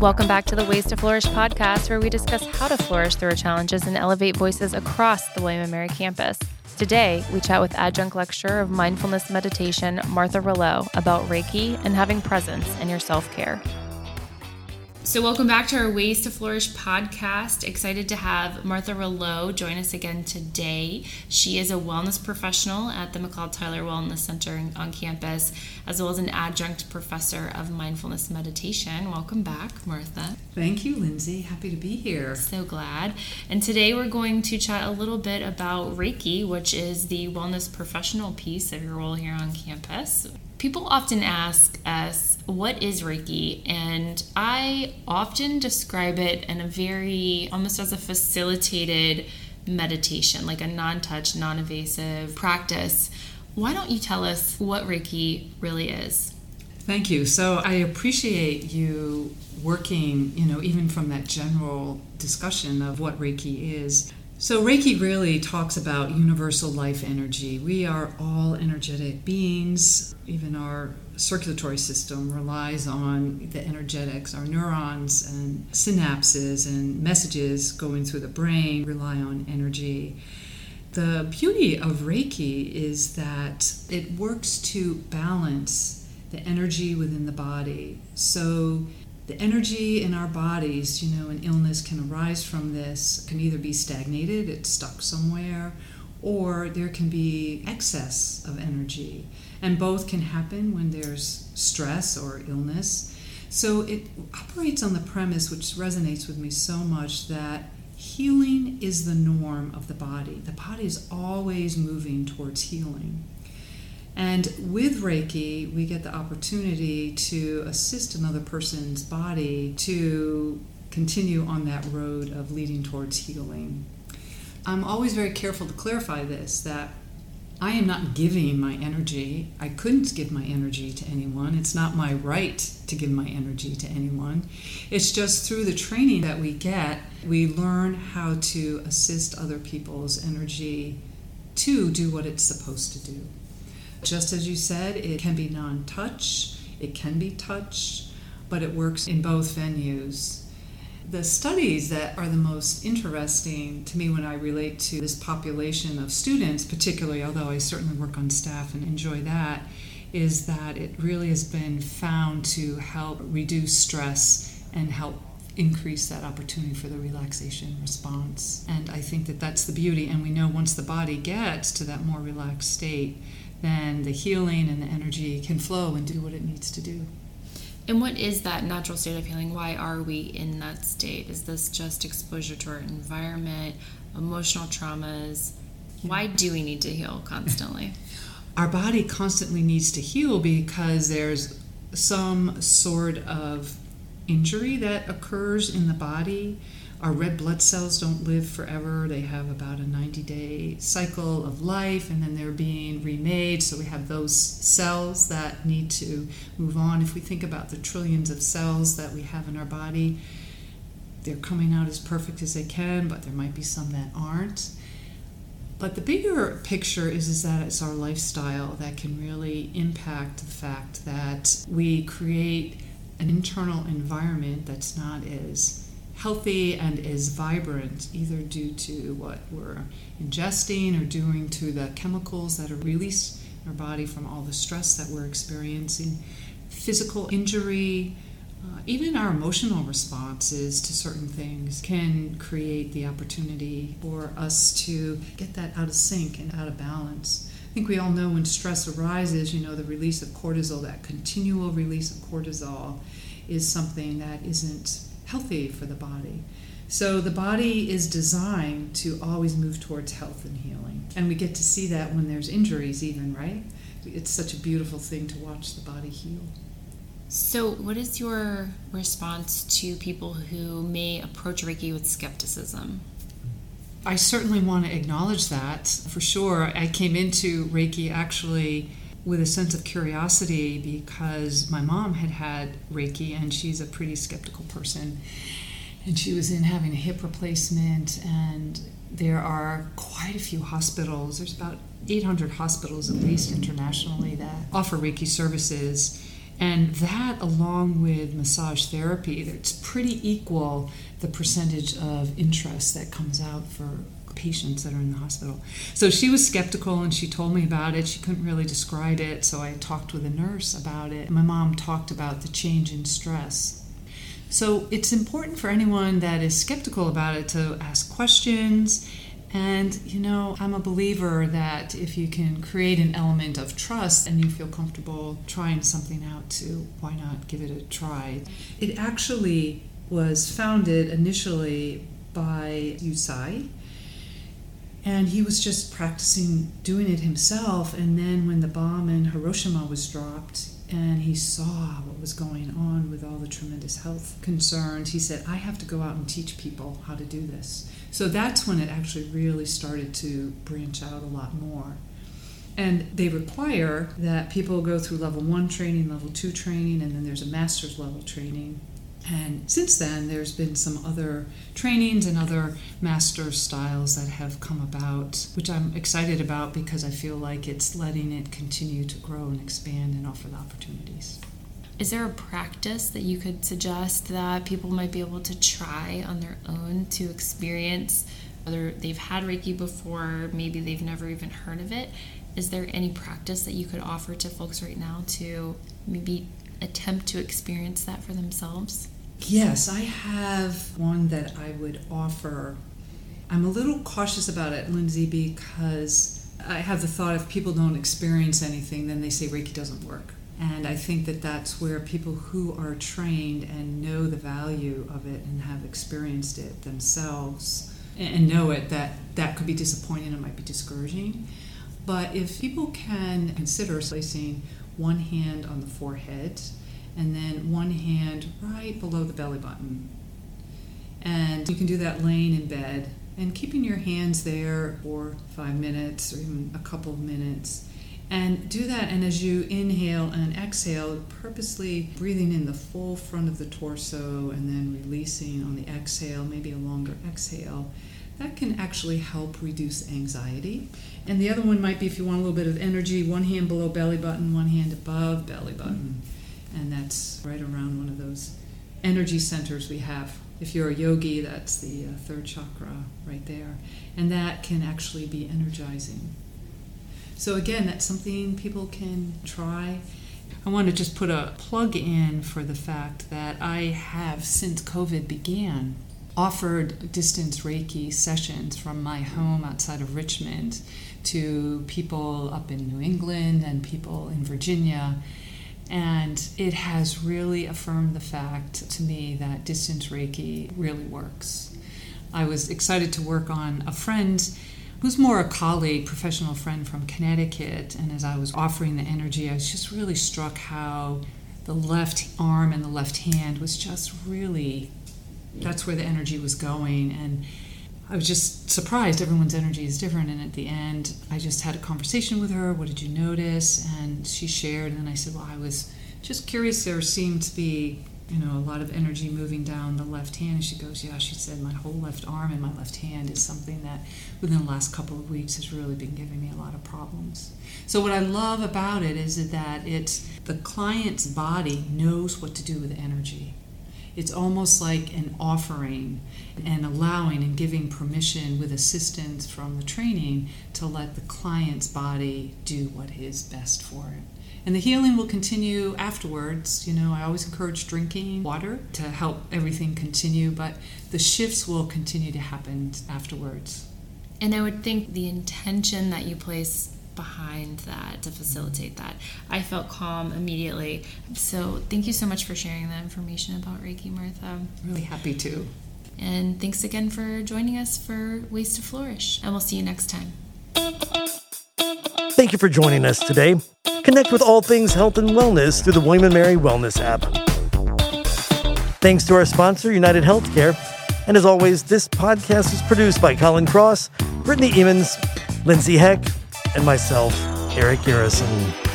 Welcome back to the Ways to Flourish podcast, where we discuss how to flourish through our challenges and elevate voices across the William & Mary campus. Today, we chat with adjunct lecturer of mindfulness meditation, Martha Rouleau, about Reiki and having presence in your self care. So, welcome back to our Ways to Flourish podcast. Excited to have Martha Rouleau join us again today. She is a wellness professional at the McLeod Tyler Wellness Center on campus, as well as an adjunct professor of mindfulness meditation. Welcome back, Martha. Thank you, Lindsay. Happy to be here. So glad. And today we're going to chat a little bit about Reiki, which is the wellness professional piece of your role here on campus. People often ask us, what is Reiki? And I often describe it in a very, almost as a facilitated meditation, like a non touch, non invasive practice. Why don't you tell us what Reiki really is? Thank you. So I appreciate you working, you know, even from that general discussion of what Reiki is. So, Reiki really talks about universal life energy. We are all energetic beings. Even our circulatory system relies on the energetics. Our neurons and synapses and messages going through the brain rely on energy. The beauty of Reiki is that it works to balance the energy within the body. So, the energy in our bodies, you know, an illness can arise from this, can either be stagnated, it's stuck somewhere, or there can be excess of energy. And both can happen when there's stress or illness. So it operates on the premise, which resonates with me so much, that healing is the norm of the body. The body is always moving towards healing. And with Reiki, we get the opportunity to assist another person's body to continue on that road of leading towards healing. I'm always very careful to clarify this that I am not giving my energy. I couldn't give my energy to anyone. It's not my right to give my energy to anyone. It's just through the training that we get, we learn how to assist other people's energy to do what it's supposed to do. Just as you said, it can be non touch, it can be touch, but it works in both venues. The studies that are the most interesting to me when I relate to this population of students, particularly, although I certainly work on staff and enjoy that, is that it really has been found to help reduce stress and help increase that opportunity for the relaxation response. And I think that that's the beauty. And we know once the body gets to that more relaxed state, then the healing and the energy can flow and do what it needs to do. And what is that natural state of healing? Why are we in that state? Is this just exposure to our environment, emotional traumas? Why do we need to heal constantly? our body constantly needs to heal because there's some sort of injury that occurs in the body our red blood cells don't live forever. They have about a 90 day cycle of life and then they're being remade. So we have those cells that need to move on. If we think about the trillions of cells that we have in our body, they're coming out as perfect as they can, but there might be some that aren't. But the bigger picture is, is that it's our lifestyle that can really impact the fact that we create an internal environment that's not as healthy and is vibrant, either due to what we're ingesting or doing to the chemicals that are released in our body from all the stress that we're experiencing, physical injury, uh, even our emotional responses to certain things can create the opportunity for us to get that out of sync and out of balance. I think we all know when stress arises, you know, the release of cortisol, that continual release of cortisol, is something that isn't healthy for the body. So the body is designed to always move towards health and healing. And we get to see that when there's injuries, even, right? It's such a beautiful thing to watch the body heal. So, what is your response to people who may approach Reiki with skepticism? I certainly want to acknowledge that for sure. I came into Reiki actually with a sense of curiosity because my mom had had Reiki and she's a pretty skeptical person. And she was in having a hip replacement, and there are quite a few hospitals. There's about 800 hospitals, at least internationally, that offer Reiki services. And that, along with massage therapy, it's pretty equal the percentage of interest that comes out for patients that are in the hospital. So she was skeptical and she told me about it. She couldn't really describe it, so I talked with a nurse about it. My mom talked about the change in stress. So it's important for anyone that is skeptical about it to ask questions. And, you know, I'm a believer that if you can create an element of trust and you feel comfortable trying something out, too, why not give it a try? It actually was founded initially by Usui, and he was just practicing doing it himself. And then when the bomb in Hiroshima was dropped, and he saw what was going on with all the tremendous health concerns, he said, I have to go out and teach people how to do this. So that's when it actually really started to branch out a lot more. And they require that people go through level one training, level two training, and then there's a master's level training. And since then, there's been some other trainings and other master styles that have come about, which I'm excited about because I feel like it's letting it continue to grow and expand and offer the opportunities. Is there a practice that you could suggest that people might be able to try on their own to experience whether they've had Reiki before, maybe they've never even heard of it? Is there any practice that you could offer to folks right now to maybe attempt to experience that for themselves? Yes, I have one that I would offer. I'm a little cautious about it, Lindsay, because I have the thought if people don't experience anything, then they say Reiki doesn't work. And I think that that's where people who are trained and know the value of it and have experienced it themselves and know it, that that could be disappointing, and might be discouraging. But if people can consider placing one hand on the forehead and then one hand right below the belly button. And you can do that laying in bed and keeping your hands there for five minutes or even a couple of minutes. And do that, and as you inhale and exhale, purposely breathing in the full front of the torso and then releasing on the exhale, maybe a longer exhale, that can actually help reduce anxiety. And the other one might be if you want a little bit of energy, one hand below belly button, one hand above belly button. Mm-hmm and that's right around one of those energy centers we have. If you're a yogi, that's the uh, third chakra right there, and that can actually be energizing. So, again, that's something people can try. I want to just put a plug in for the fact that I have, since COVID began, offered distance Reiki sessions from my home outside of Richmond to people up in New England and people in Virginia and it has really affirmed the fact to me that distance Reiki really works. I was excited to work on a friend who's more a colleague, professional friend from Connecticut. And as I was offering the energy, I was just really struck how the left arm and the left hand was just really that's where the energy was going. And I was just surprised. Everyone's energy is different. And at the end, I just had a conversation with her. What did you notice? And she shared. And then I said, Well, I was just curious. There seemed to be, you know, a lot of energy moving down the left hand. And she goes, Yeah, she said, My whole left arm and my left hand is something that within the last couple of weeks has really been giving me a lot of problems. So, what I love about it is that it's the client's body knows what to do with energy it's almost like an offering and allowing and giving permission with assistance from the training to let the client's body do what is best for it. And the healing will continue afterwards. You know, I always encourage drinking water to help everything continue, but the shifts will continue to happen afterwards. And I would think the intention that you place behind that to facilitate that. I felt calm immediately. So thank you so much for sharing that information about Reiki, Martha. I'm Really happy to. And thanks again for joining us for Ways to Flourish. And we'll see you next time. Thank you for joining us today. Connect with all things health and wellness through the William & Mary Wellness app. Thanks to our sponsor, United Healthcare. And as always, this podcast is produced by Colin Cross, Brittany Emmons, Lindsay Heck, and myself, Eric Garrison.